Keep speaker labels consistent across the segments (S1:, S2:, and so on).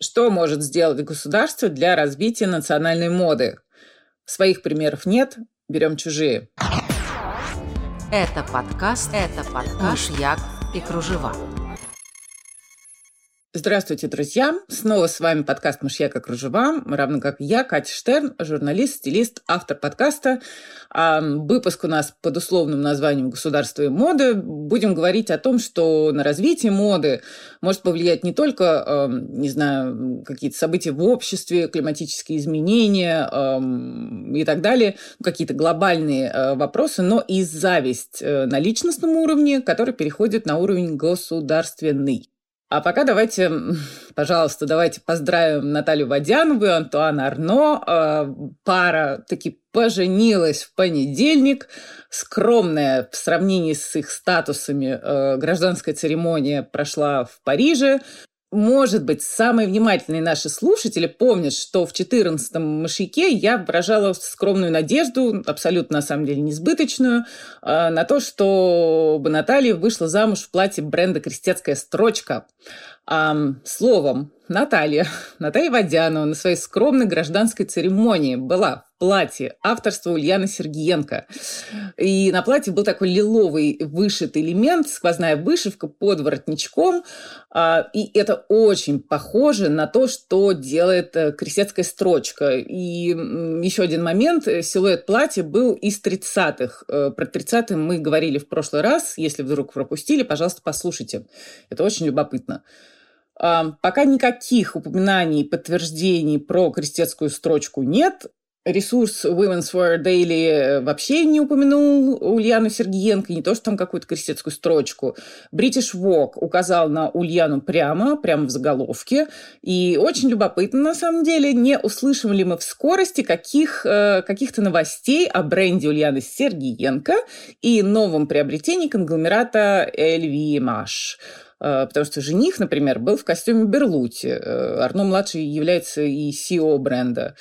S1: Что может сделать государство для развития национальной моды? Своих примеров нет, берем чужие.
S2: Это подкаст, это подкаш Як и кружева.
S1: Здравствуйте, друзья! Снова с вами подкаст «Мышьяка кружева», равно как я, Катя Штерн, журналист, стилист, автор подкаста. Выпуск у нас под условным названием «Государство и моды». Будем говорить о том, что на развитие моды может повлиять не только, не знаю, какие-то события в обществе, климатические изменения и так далее, какие-то глобальные э, вопросы, но и зависть э, на личностном уровне, который переходит на уровень государственный. А пока давайте, пожалуйста, давайте поздравим Наталью Водянову и Антуана Арно. А, пара таки поженилась в понедельник. Скромная в сравнении с их статусами э, гражданская церемония прошла в Париже. Может быть, самые внимательные наши слушатели помнят, что в 14-м «Мышьяке» я выражала скромную надежду, абсолютно, на самом деле, несбыточную, э, на то, чтобы Наталья вышла замуж в платье бренда «Крестецкая строчка». Словом, Наталья, Наталья Водянова на своей скромной гражданской церемонии была в платье авторства Ульяны Сергиенко. И на платье был такой лиловый вышитый элемент, сквозная вышивка под воротничком. А, и это очень похоже на то, что делает э, крестецкая строчка. И еще один момент. Силуэт платья был из 30-х. Э, про 30-е мы говорили в прошлый раз. Если вдруг пропустили, пожалуйста, послушайте. Это очень любопытно. Пока никаких упоминаний, подтверждений про крестецкую строчку нет. Ресурс Women's Wear Daily вообще не упомянул Ульяну Сергиенко, не то, что там какую-то крестецкую строчку. British Vogue указал на Ульяну прямо, прямо в заголовке. И очень любопытно, на самом деле, не услышим ли мы в скорости каких, э, каких-то новостей о бренде Ульяны Сергиенко и новом приобретении конгломерата LVMH. Э, потому что жених, например, был в костюме Берлути. Э, Арно-младший является и CEO бренда.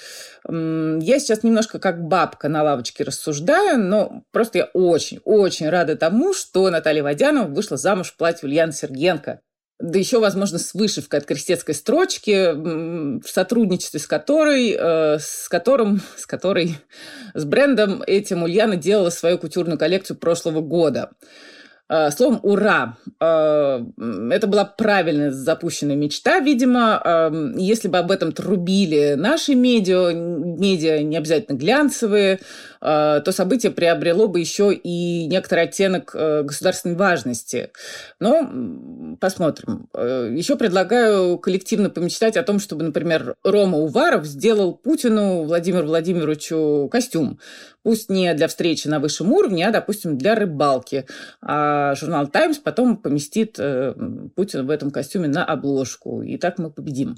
S1: Я сейчас немножко как бабка на лавочке рассуждаю, но просто я очень-очень рада тому, что Наталья Водянова вышла замуж в платье Ульяны Сергенко. Да еще, возможно, с вышивкой от крестецкой строчки, в сотрудничестве с которой, э, с которым, с которой, с брендом этим Ульяна делала свою кутюрную коллекцию прошлого года. Э, словом, ура! Э, это была правильно запущенная мечта, видимо. Э, если бы об этом трубили наши медиа, медиа не обязательно глянцевые, то событие приобрело бы еще и некоторый оттенок государственной важности. Но посмотрим. Еще предлагаю коллективно помечтать о том, чтобы, например, Рома Уваров сделал Путину Владимиру Владимировичу костюм. Пусть не для встречи на высшем уровне, а, допустим, для рыбалки. А журнал «Таймс» потом поместит э, Путина в этом костюме на обложку. И так мы победим.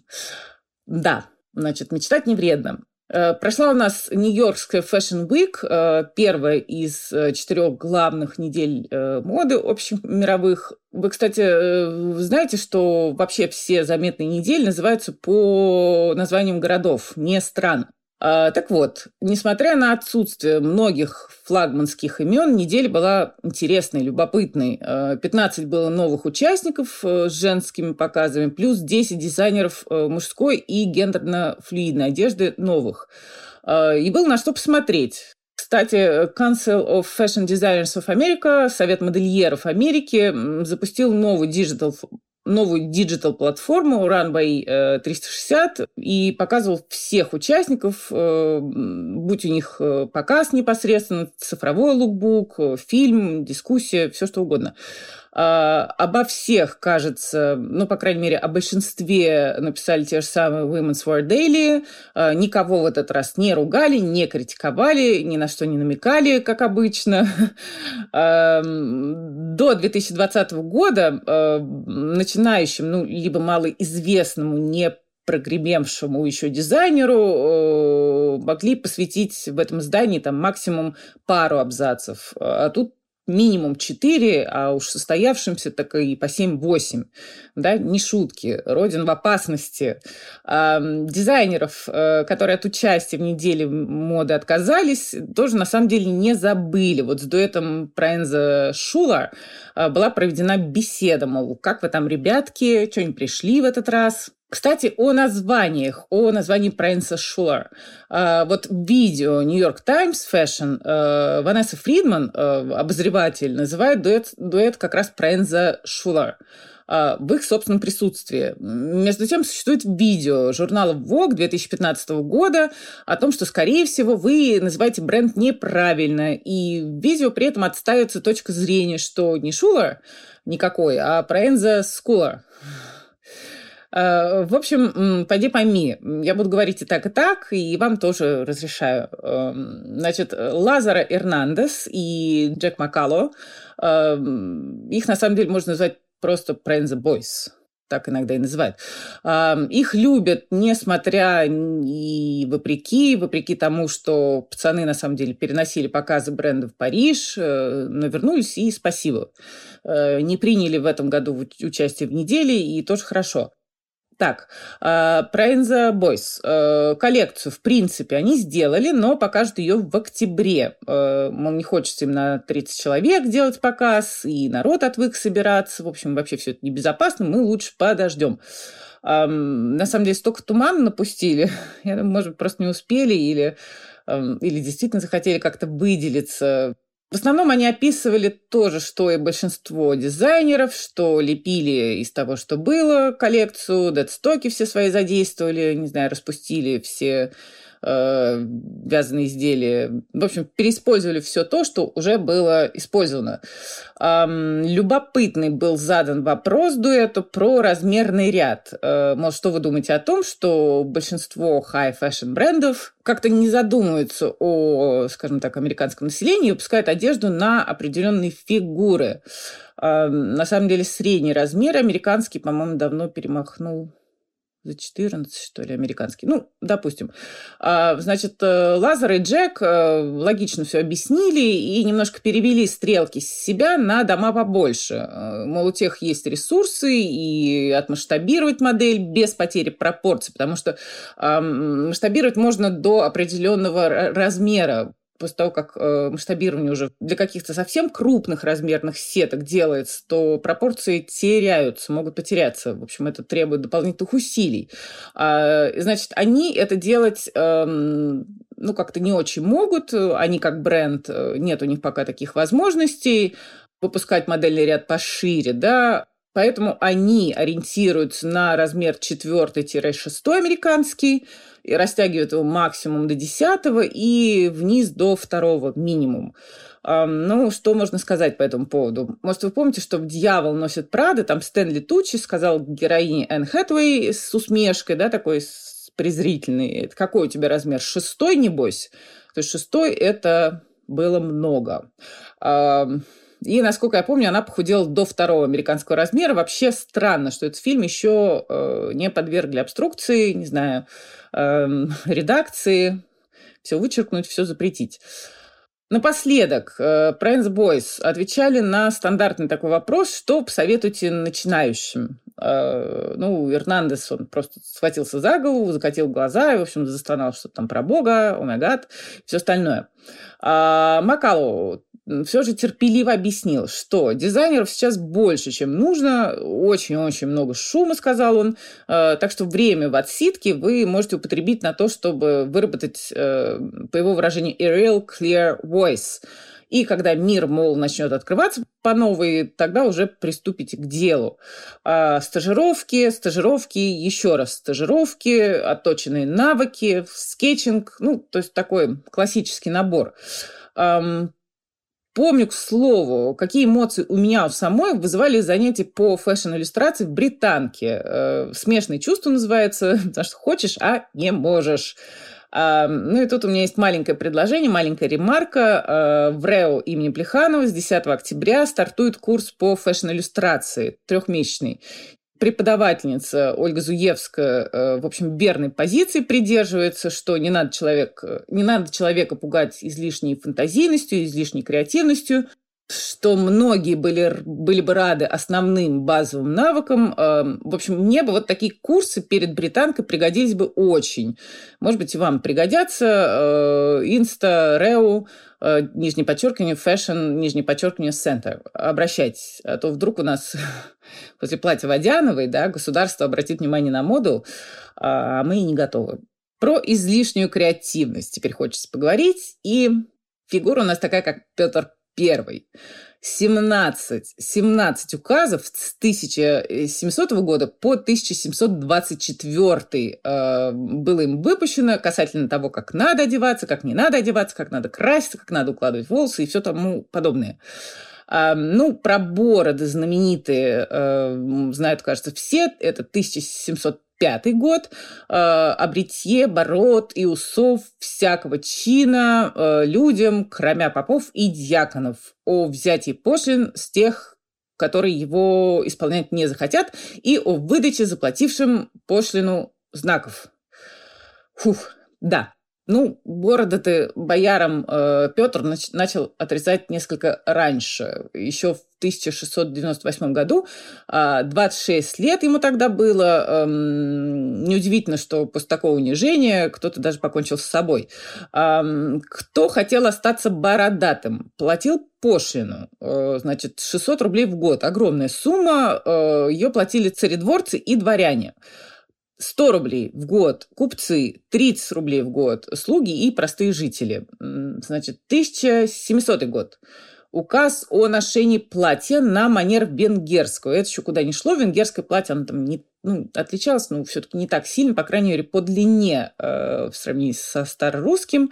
S1: Да, значит, мечтать не вредно. Э, прошла у нас Нью-Йоркская Fashion Week, э, первая из четырех главных недель моды общих мировых. Вы, кстати, знаете, что вообще все заметные недели называются по названиям городов, не стран. А, так вот, несмотря на отсутствие многих флагманских имен, неделя была интересной, любопытной. 15 а, было новых участников э, с женскими показами, плюс 10 дизайнеров э, мужской и гендерно-флюидной одежды новых. А, и было на что посмотреть. Кстати, Council of Fashion Designers of America, Совет модельеров Америки, запустил новый digital новую диджитал-платформу Runway 360 э, и показывал всех участников, э, будь у них э, показ непосредственно, цифровой лукбук, фильм, дискуссия, все что угодно. А, обо всех, кажется, ну, по крайней мере, о большинстве написали те же самые Women's War Daily. А, никого в этот раз не ругали, не критиковали, ни на что не намекали, как обычно. А, до 2020 года начинающим, ну, либо малоизвестному, не прогремевшему еще дизайнеру могли посвятить в этом здании там максимум пару абзацев. А тут минимум 4, а уж состоявшимся так и по 7-8. Да, не шутки. Родин в опасности. Дизайнеров, э, которые от участия в неделе моды отказались, тоже на самом деле не забыли. Вот с дуэтом Прайнза Шула была проведена беседа, мол, как вы там, ребятки, что-нибудь пришли в этот раз? Кстати, о названиях, о названии Прэнса Шулер. А, вот видео York Times Fashion э, Ванесса Фридман, э, обозреватель, называет дуэт, дуэт как раз Прэнса Шулер а, в их собственном присутствии. Между тем, существует видео журнала Vogue 2015 года о том, что, скорее всего, вы называете бренд неправильно, и в видео при этом отстаивается точка зрения, что не Шулер никакой, а Прэнза Скулер. Э, в общем, пойди пойми, я буду говорить и так, и так, и вам тоже разрешаю. Эм, значит, Лазара Эрнандес и Джек Макало, эм, их на самом деле можно назвать просто Friends Boys так иногда и называют. Эм, их любят, несмотря и вопреки, вопреки тому, что пацаны на самом деле переносили показы бренда в Париж, э, навернулись и спасибо. Э, не приняли в этом году участие в неделе, и тоже хорошо. Так, э, про Enzo Boys. Э, коллекцию, в принципе, они сделали, но покажут ее в октябре. Э, мол, не хочется им на 30 человек делать показ, и народ отвык собираться. В общем, вообще все это небезопасно, мы лучше подождем. На самом деле, столько тумана напустили. Я думаю, может, просто не успели или, или действительно захотели как-то выделиться. В основном они описывали то же, что и большинство дизайнеров, что лепили из того, что было, коллекцию, дедстоки все свои задействовали, не знаю, распустили все э, вязаные изделия. В общем, переиспользовали все то, что уже было использовано. Эм, любопытный был задан вопрос дуэту про размерный ряд. Э, может, что вы думаете о том, что большинство high-fashion брендов как-то не задумываются о, скажем так, американском населении и выпускают одежду на определенные фигуры. Э, на самом деле, средний размер американский, по-моему, давно перемахнул за 14, что ли, американский. Ну, допустим. А, значит, э, Лазар и Джек э, логично все объяснили и немножко перевели стрелки с себя на дома побольше. Э, мол, у тех есть ресурсы и отмасштабировать модель без потери пропорций, потому что масштабировать можно до определенного размера после того, как э, масштабирование уже для каких-то совсем крупных размерных сеток делается, то пропорции теряются, могут потеряться. В общем, это требует дополнительных усилий. А, значит, они это делать э, ну, как-то не очень могут. Они как бренд, э, нет у них пока таких возможностей выпускать модельный ряд пошире, да, Поэтому они ориентируются на размер 4-6 американский, и растягивают его максимум до 10 и вниз до второго минимум. Ну, что можно сказать по этому поводу? Может, вы помните, что в «Дьявол носит Прада» там Стэнли Тучи сказал героине Энн Хэтуэй с усмешкой, да, такой презрительный. Какой у тебя размер? Шестой, небось? То есть шестой – это было много. И, насколько я помню, она похудела до второго американского размера. Вообще странно, что этот фильм еще э, не подвергли обструкции, не знаю, э, редакции. Все вычеркнуть, все запретить. Напоследок, э, Prince Boys отвечали на стандартный такой вопрос, что посоветуете начинающим. Э, ну, Эрнандес, он просто схватился за голову, закатил глаза и, в общем, застонал что-то там про Бога, о май все остальное. А Макалу все же терпеливо объяснил, что дизайнеров сейчас больше, чем нужно, очень-очень много шума, сказал он, э, так что время в отсидке вы можете употребить на то, чтобы выработать, э, по его выражению, a real clear voice. И когда мир, мол, начнет открываться по новой, тогда уже приступите к делу. А стажировки, стажировки, еще раз стажировки, отточенные навыки, скетчинг, ну, то есть такой классический набор. Помню, к слову, какие эмоции у меня у самой вызывали занятия по fashion-иллюстрации в Британке. Э, смешное называется, потому что хочешь, а не можешь. А, ну и тут у меня есть маленькое предложение, маленькая ремарка. А, в РЭО имени Плеханова с 10 октября стартует курс по фэшн-иллюстрации, трехмесячный преподавательница Ольга Зуевская, э, в общем, верной позиции придерживается, что не надо, человек, не надо человека пугать излишней фантазийностью, излишней креативностью. Что многие были, были бы рады основным базовым навыкам. Эм, в общем, мне бы вот такие курсы перед британкой пригодились бы очень. Может быть, и вам пригодятся. Э, Инста, РЭУ, э, нижнее подчеркивание, fashion, нижнее подчеркивание, центр. Обращайтесь, а то вдруг у нас после платья Водяновой да, государство обратит внимание на моду, а мы и не готовы. Про излишнюю креативность теперь хочется поговорить. И фигура у нас такая, как Петр Первый. 17, 17 указов с 1700 года по 1724 э, было им выпущено касательно того, как надо одеваться, как не надо одеваться, как надо краситься, как надо укладывать волосы и все тому подобное. Э, ну, про бороды знаменитые э, знают, кажется, все. Это 1700 пятый год э, о бритье, бород и усов всякого чина э, людям, кроме попов и дьяконов, о взятии пошлин с тех, которые его исполнять не захотят, и о выдаче заплатившим пошлину знаков. Фух, да, ну, города-то боярам э, Петр нач- начал отрезать несколько раньше, еще в 1698 году. Э, 26 лет ему тогда было. Э, неудивительно, что после такого унижения кто-то даже покончил с собой. Э, кто хотел остаться бородатым, платил пошлину. Э, значит, 600 рублей в год. Огромная сумма. Э, ее платили царедворцы и дворяне. 100 рублей в год купцы, 30 рублей в год слуги и простые жители. Значит, 1700 год. Указ о ношении платья на манер венгерского. Это еще куда ни шло. Венгерское платье, оно там не, ну, отличалось, но все-таки не так сильно, по крайней мере, по длине э, в сравнении со старорусским.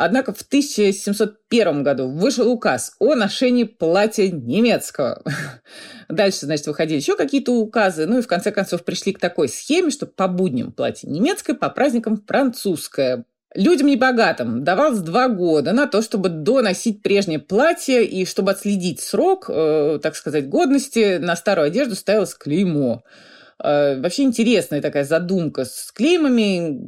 S1: Однако в 1701 году вышел указ о ношении платья немецкого. Дальше, значит, выходили еще какие-то указы, ну и в конце концов пришли к такой схеме, что по будням платье немецкое, по праздникам французское. Людям небогатым давалось два года на то, чтобы доносить прежнее платье, и чтобы отследить срок, э, так сказать, годности, на старую одежду ставилось клеймо. Э, вообще интересная такая задумка с клеймами.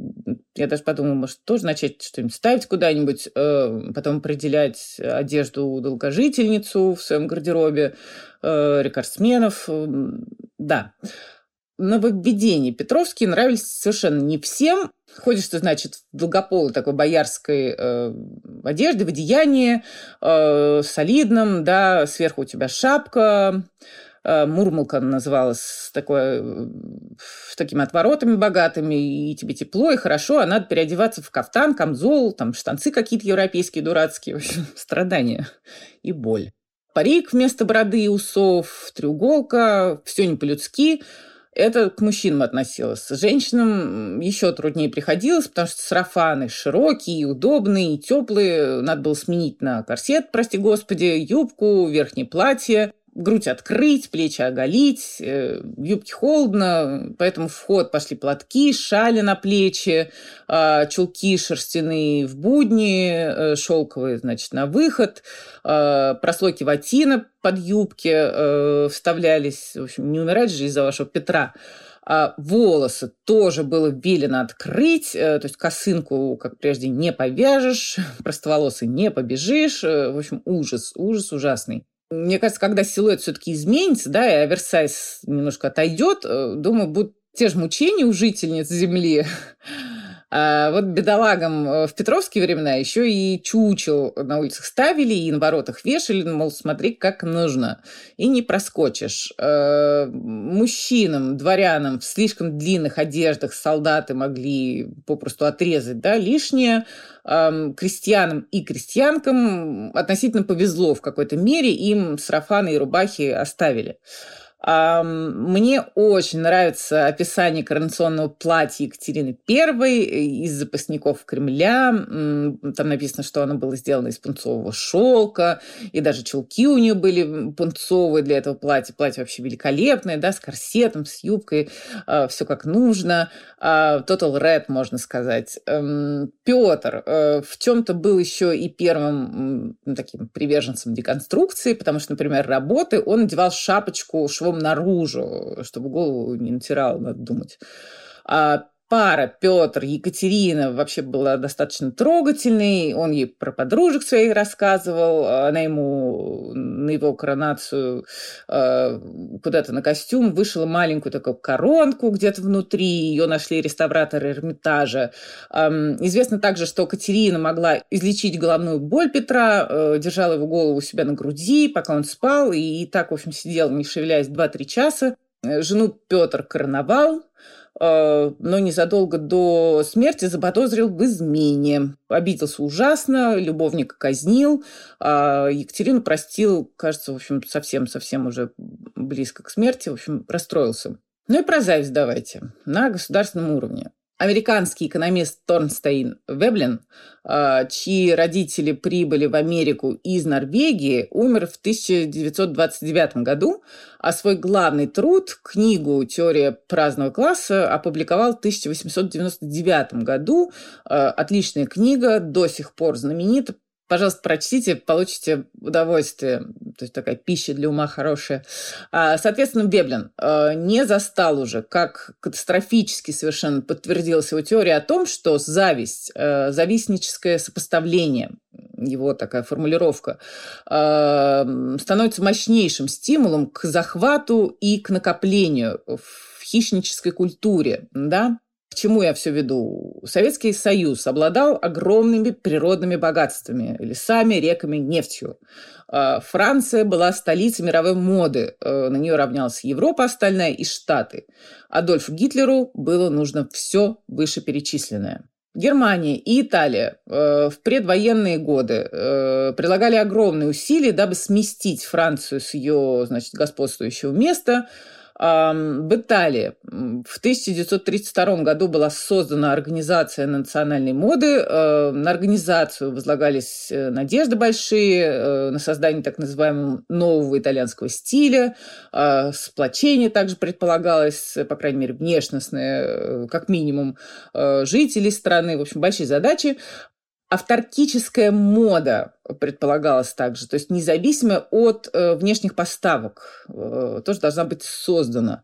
S1: Я даже подумала, может, тоже начать что-нибудь ставить куда-нибудь, э, потом определять одежду долгожительницу в своем гардеробе, э, рекордсменов. Да. Нововведения Петровские нравились совершенно не всем. Ходишь ты, значит, в долгополой такой боярской э, одежде, в одеянии, э, солидном, да, сверху у тебя шапка, Мурмалка называлась такой, э, с такими отворотами богатыми, и тебе тепло, и хорошо, а надо переодеваться в кафтан, камзол, там штанцы какие-то европейские дурацкие, в общем, страдания и боль. Парик вместо бороды и усов, треуголка, все не по-людски. Это к мужчинам относилось. Женщинам еще труднее приходилось, потому что сарафаны широкие, удобные, теплые. Надо было сменить на корсет, прости господи, юбку, верхнее платье грудь открыть, плечи оголить, э, в юбке холодно, поэтому в ход пошли платки, шали на плечи, а, чулки шерстяные в будни, э, шелковые, значит, на выход, а, прослойки ватина под юбки э, вставлялись, в общем, не умирать же из-за вашего Петра. А волосы тоже было велено открыть, то есть косынку, как прежде, не повяжешь, простоволосый не побежишь. В общем, ужас, ужас ужасный. Мне кажется, когда силуэт все-таки изменится, да, и оверсайз немножко отойдет, э, думаю, будут те же мучения у жительниц Земли, а вот бедолагам э, в петровские времена еще и чучел на улицах ставили и на воротах вешали, ну, мол, смотри, как нужно. И не проскочишь. Э, мужчинам, дворянам в слишком длинных одеждах солдаты могли попросту отрезать да, лишнее. Крестьянам и крестьянкам относительно повезло в какой-то мере, им сарафаны и рубахи оставили. Мне очень нравится описание коронационного платья Екатерины I из запасников Кремля. Там написано, что оно было сделано из пунцового шелка, и даже чулки у нее были пунцовые для этого платья. Платье вообще великолепное, да, с корсетом, с юбкой, а, все как нужно. А, Total Red, можно сказать. Петр э, в чем-то был еще и первым таким приверженцем деконструкции, потому что, например, работы он надевал шапочку швом наружу, чтобы голову не натирал, надо думать. А пара Петр, Екатерина вообще была достаточно трогательной. Он ей про подружек своих рассказывал. Она ему на его коронацию э, куда-то на костюм вышила маленькую такую коронку где-то внутри. Ее нашли реставраторы Эрмитажа. Известно также, что Катерина могла излечить головную боль Петра, э, держала его голову у себя на груди, пока он спал, и, так, в общем, сидел, не шевелясь, 2-3 часа. Э, жену Петр короновал, но незадолго до смерти заподозрил в измене. Обиделся ужасно, любовника казнил, а Екатерину простил, кажется, в общем, совсем-совсем уже близко к смерти, в общем, расстроился. Ну и про зависть давайте на государственном уровне. Американский экономист Торнстейн Веблин, а, чьи родители прибыли в Америку из Норвегии, умер в 1929 году, а свой главный труд, книгу «Теория праздного класса», опубликовал в 1899 году. А, отличная книга, до сих пор знаменита, Пожалуйста, прочтите, получите удовольствие. То есть такая пища для ума хорошая. А, соответственно, Беблин а, не застал уже, как катастрофически совершенно подтвердилась его теория о том, что зависть, а, завистническое сопоставление, его такая формулировка, становится мощнейшим стимулом к захвату и к накоплению в хищнической культуре. Да? К чему я все веду? Советский Союз обладал огромными природными богатствами, лесами, реками, нефтью. А, Франция была столицей мировой моды. Э, на нее равнялась Европа остальная и Штаты. Адольфу Гитлеру было нужно все вышеперечисленное. Германия и Италия э, в предвоенные годы э, прилагали огромные усилия, дабы сместить Францию с ее значит, господствующего места – в Италии в 1932 году была создана организация национальной моды. Э, на организацию возлагались э, надежды большие э, на создание так называемого нового итальянского стиля. Сплочение также предполагалось, по крайней мере, внешностное, как минимум, жителей страны. В общем, большие задачи авторкическая мода предполагалась также, то есть независимая от э, внешних поставок, э, тоже должна быть создана.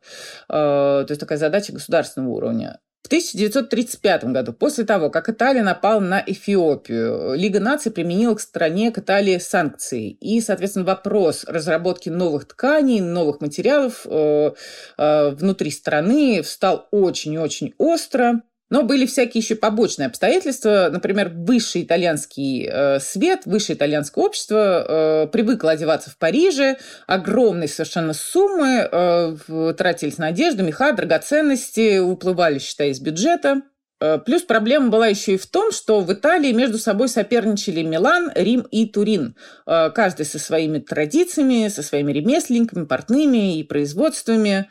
S1: Э, то есть такая задача государственного уровня. В 1935 году, после того, как Италия напала на Эфиопию, Лига наций применила к стране, к Италии санкции. И, соответственно, вопрос разработки новых тканей, новых материалов э, э, внутри страны встал очень-очень остро. Но были всякие еще побочные обстоятельства. Например, высший итальянский э, свет, высшее итальянское общество э, привыкло одеваться в Париже. Огромные совершенно суммы э, тратились на одежду, меха, драгоценности, уплывали, считай, из бюджета. Э, плюс проблема была еще и в том, что в Италии между собой соперничали Милан, Рим и Турин. Э, каждый со своими традициями, со своими ремесленниками, портными и производствами.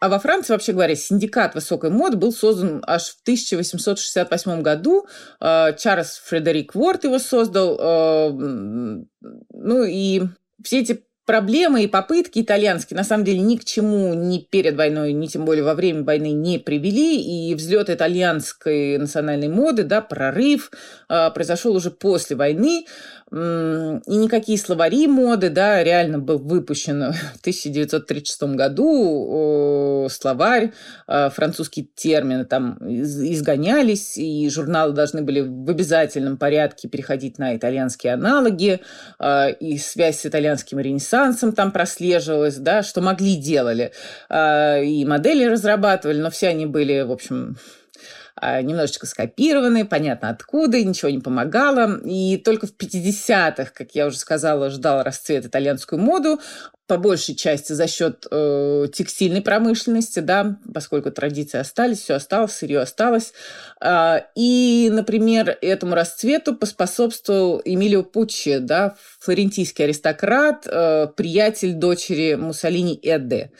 S1: А во Франции, вообще говоря, синдикат высокой моды был создан аж в 1868 году. А, Чарльз Фредерик Ворд его создал. А, ну и все эти проблемы и попытки итальянские на самом деле ни к чему ни перед войной, ни тем более во время войны не привели. И взлет итальянской национальной моды, да, прорыв э, произошел уже после войны. И никакие словари моды, да, реально был выпущен в 1936 году словарь, э, французские термины там изгонялись, и журналы должны были в обязательном порядке переходить на итальянские аналоги, э, и связь с итальянским ренессансом там прослеживалась, да, что могли делали. Э, и модели разрабатывали, но все они были, в общем, а, немножечко скопированы, понятно откуда, ничего не помогало. И только в 50-х, как я уже сказала, ждал расцвет итальянскую моду, по большей части за счет э, текстильной промышленности, да, поскольку традиции остались, все осталось, сырье осталось. Э, и, например, этому расцвету поспособствовал Эмилио Пуччи, да, флорентийский аристократ, э, приятель дочери Муссолини Эдде.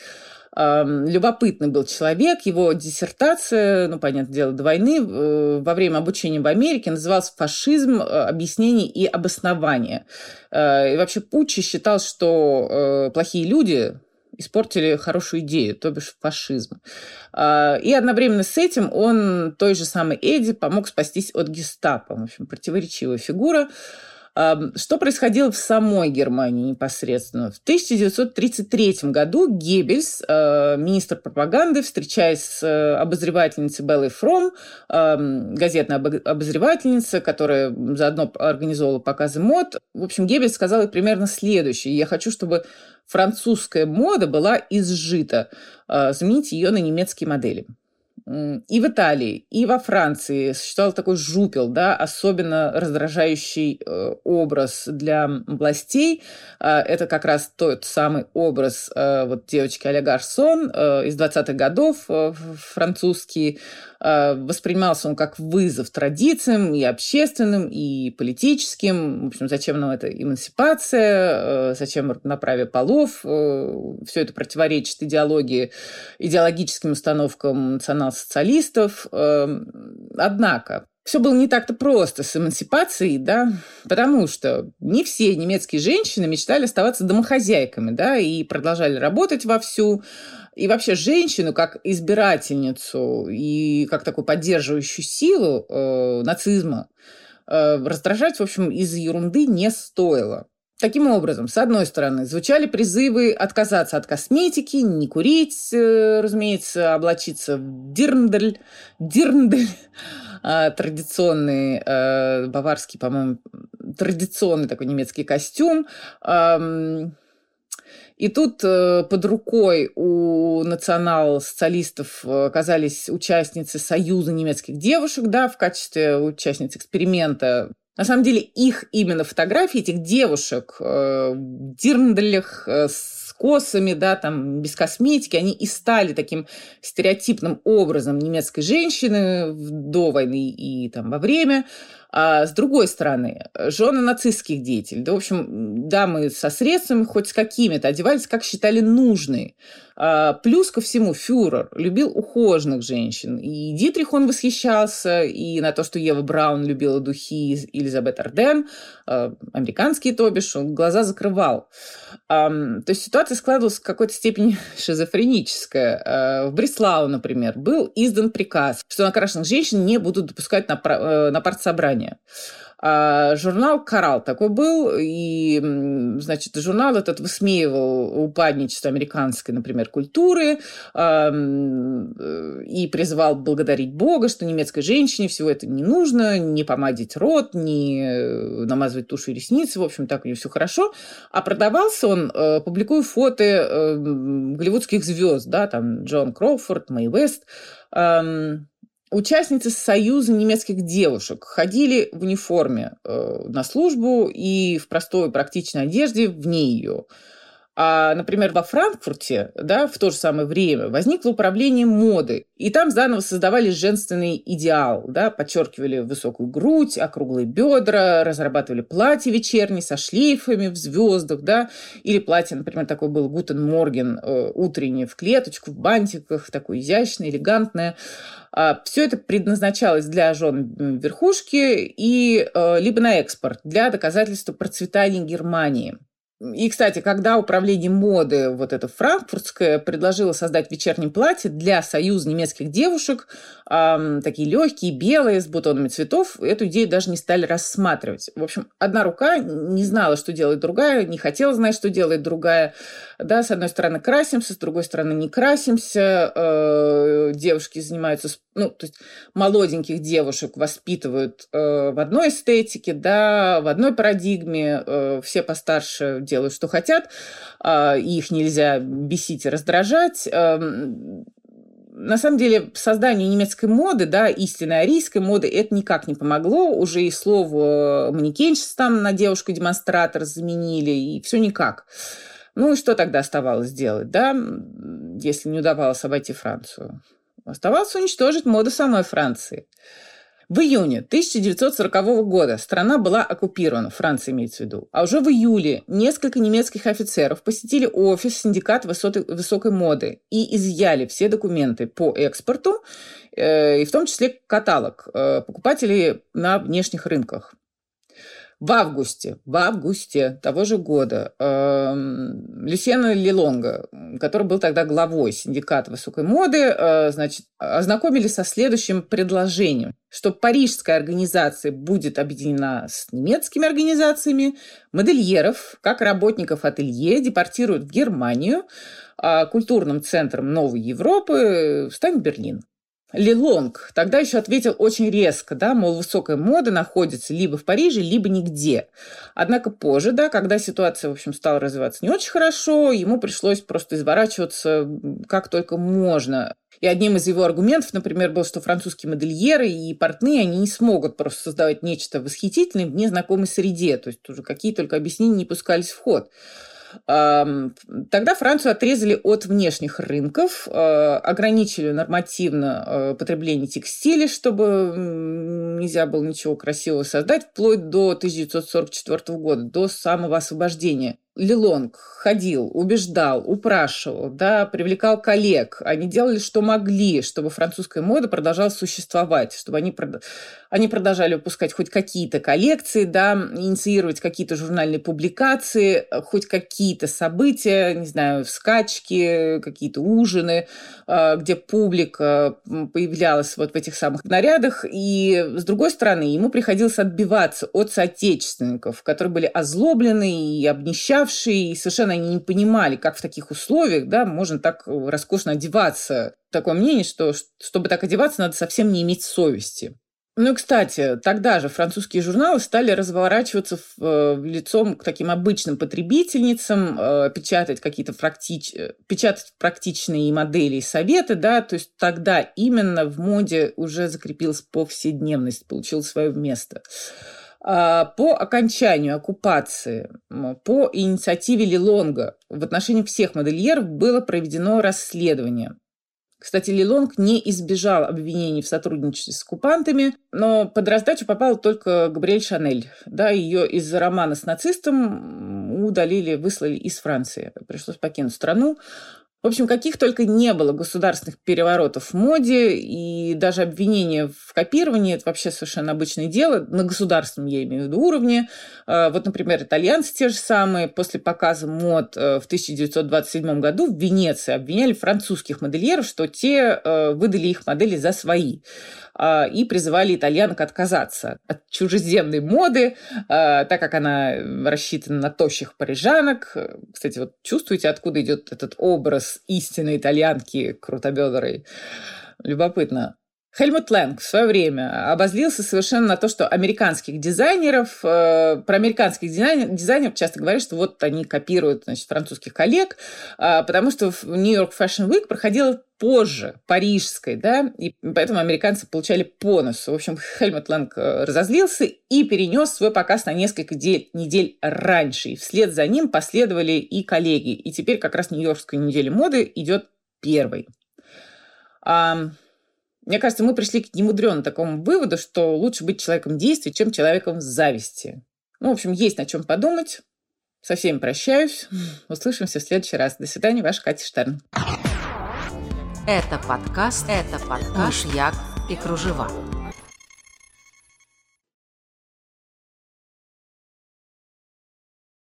S1: Любопытный был человек, его диссертация, ну, понятное дело, до войны, э, во время обучения в Америке называлась «Фашизм. Э, объяснение и обоснование». Э, и вообще Пуччи считал, что плохие люди, испортили хорошую идею, то бишь фашизм. И одновременно с этим он той же самой Эдди помог спастись от гестапо. В общем, противоречивая фигура. Что происходило в самой Германии непосредственно? В 1933 году Геббельс, э, министр пропаганды, встречаясь с э, обозревательницей Беллой Фром, газетная обозревательница, которая заодно организовала показы мод, в общем, Геббельс сказал примерно следующее. «Я хочу, чтобы французская мода была изжита. Э, замените ее на немецкие модели». И в Италии, и во Франции существовал такой жупел, да, особенно раздражающий э, образ для властей. Э, это как раз тот самый образ э, вот девочки Аля Гарсон э, из 20-х годов, э, французский, Э, воспринимался он как вызов традициям и общественным, и политическим. В общем, зачем нам эта эмансипация, э, зачем равноправие полов. Все это противоречит идеологии, идеологическим установкам национал-социалистов. Однако, все было не так-то просто с эмансипацией, да, потому что не все немецкие женщины мечтали оставаться домохозяйками, да, и продолжали работать вовсю, и вообще женщину как избирательницу и как такую поддерживающую силу э, нацизма э, раздражать, в общем, из ерунды не стоило. Таким образом, с одной стороны, звучали призывы отказаться от косметики, не курить, э, разумеется, облачиться в дирндель, дирндель, э, традиционный э, баварский, по-моему, традиционный такой немецкий костюм, и тут э, под рукой у национал-социалистов оказались участницы Союза немецких девушек, да, в качестве участниц эксперимента. На самом деле их именно фотографии этих девушек э, в дирнделях э, с косами, да, там, без косметики, они и стали таким стереотипным образом немецкой женщины до войны и там во время. А с другой стороны, жены нацистских деятелей, да, в общем, дамы со средствами, хоть с какими-то, одевались, как считали нужные. А, плюс ко всему, фюрер любил ухоженных женщин. И Дитрих он восхищался, и на то, что Ева Браун любила духи Элизабет Арден, а, американские, то бишь, он глаза закрывал. То есть ситуация складывалась в какой-то степени шизофреническая. А, в Бреслау, например, был издан приказ, что накрашенных женщин не будут допускать на, э, на партсобрание. А журнал «Коралл» такой был, и, значит, журнал этот высмеивал упадничество американской, например, культуры э, и призывал благодарить Бога, что немецкой женщине всего это не нужно, не помадить рот, не э, намазывать тушь и ресницы, в общем, так у нее все хорошо. А продавался он, э, публикуя фото голливудских звезд, да, там Джон Кроуфорд, Мэй Вест, Участницы Союза немецких девушек ходили в униформе э, на службу и в простой практичной одежде вне ее. А, например, во Франкфурте, да, в то же самое время возникло управление моды, и там заново создавали женственный идеал, да, подчеркивали высокую грудь, округлые бедра, разрабатывали платья вечерние со шлейфами в звездах, да, или платье, например, такое было Guten Morgen, э, утреннее в клеточку, в бантиках, такое изящное, элегантное. А, Все это предназначалось для жен верхушки и э, либо на экспорт, для доказательства процветания Германии. И, кстати, когда управление моды, вот это франкфуртское, предложило создать вечернее платье для союза немецких девушек, эм, такие легкие, белые, с бутонами цветов, эту идею даже не стали рассматривать. В общем, одна рука не знала, что делает другая, не хотела знать, что делает другая. Да, с одной стороны красимся, с другой стороны не красимся. Э, девушки занимаются, ну, то есть молоденьких девушек воспитывают э, в одной эстетике, да, в одной парадигме, э, все постарше делают, что хотят, а, их нельзя бесить и раздражать. Эм, на самом деле созданию немецкой моды, да, истинной арийской моды, это никак не помогло. Уже и слово манекенщица там на девушку-демонстратор заменили, и все никак. Ну и что тогда оставалось делать, да, если не удавалось обойти Францию? Оставалось уничтожить моду самой Франции. В июне 1940 года страна была оккупирована, Франция имеется в виду. А уже в июле несколько немецких офицеров посетили офис синдиката высоты, высокой моды и изъяли все документы по экспорту, э, и в том числе каталог э, покупателей на внешних рынках. В августе, в августе того же года э, Люсьена Лилонга, который был тогда главой синдиката высокой моды, э, значит, ознакомили со следующим предложением, что парижская организация будет объединена с немецкими организациями, модельеров, как работников ателье, депортируют в Германию, а культурным центром Новой Европы станет Берлин. Лилонг тогда еще ответил очень резко, да, мол, высокая мода находится либо в Париже, либо нигде. Однако позже, да, когда ситуация, в общем, стала развиваться не очень хорошо, ему пришлось просто изворачиваться как только можно. И одним из его аргументов, например, был, что французские модельеры и портные, они не смогут просто создавать нечто восхитительное в незнакомой среде. То есть уже какие только объяснения не пускались в ход. Тогда Францию отрезали от внешних рынков, э, ограничили нормативно э, потребление текстиля, чтобы нельзя было ничего красивого создать, вплоть до 1944 года, до самого освобождения. Лилонг ходил, убеждал, упрашивал, да, привлекал коллег. Они делали, что могли, чтобы французская мода продолжала существовать, чтобы они, они продолжали выпускать хоть какие-то коллекции, да, инициировать какие-то журнальные публикации, хоть какие-то события, не знаю, скачки, какие-то ужины, а, где публика появлялась вот в этих самых нарядах. И, с другой стороны, ему приходилось отбиваться от соотечественников, которые были озлоблены и обнищавшие, уставшие, и совершенно не понимали, как в таких условиях да, можно так э, роскошно одеваться. Такое мнение, что чтобы так одеваться, надо совсем не иметь совести. Ну и, кстати, тогда же французские журналы стали разворачиваться в, э, в лицом к таким обычным потребительницам, э, печатать какие-то практич... Э, печатать практичные модели и советы, да, то есть тогда именно в моде уже закрепилась повседневность, получил свое место. А, по окончанию оккупации, по инициативе Лилонга в отношении всех модельеров было проведено расследование. Кстати, Лилонг не избежал обвинений в сотрудничестве с оккупантами, но под раздачу попала только Габриэль Шанель. Да, ее из романа с нацистом удалили, выслали из Франции. Пришлось покинуть страну. В общем, каких только не было государственных переворотов в моде, и даже обвинения в копировании – это вообще совершенно обычное дело, на государственном, я имею в виду, уровне. А, вот, например, итальянцы те же самые после показа мод э, в 1927 году в Венеции обвиняли французских модельеров, что те э, выдали их модели за свои. А, и призывали итальянок отказаться от чужеземной моды, а, так как она рассчитана на тощих парижанок. Кстати, вот чувствуете, откуда идет этот образ истинной итальянки крутобедрой? Любопытно. Хельмут Лэнг в свое время обозлился совершенно на то, что американских дизайнеров, э, про американских дизайнеров, дизайнеров часто говорят, что вот они копируют значит, французских коллег, э, потому что в Нью-Йорк Fashion Week проходила позже парижской, да, и поэтому американцы получали по носу. В общем, Хельмут Лэнг э, разозлился и перенес свой показ на несколько недель, недель раньше. И вслед за ним последовали и коллеги. И теперь как раз Нью-Йоркская неделя моды идет первой. Мне кажется, мы пришли к немудренному такому выводу, что лучше быть человеком действия, чем человеком зависти. Ну, в общем, есть на чем подумать. Со всеми прощаюсь. Услышимся в следующий раз. До свидания, ваша Катя Штерн.
S2: Это подкаст, это подкаш, Як и Кружева.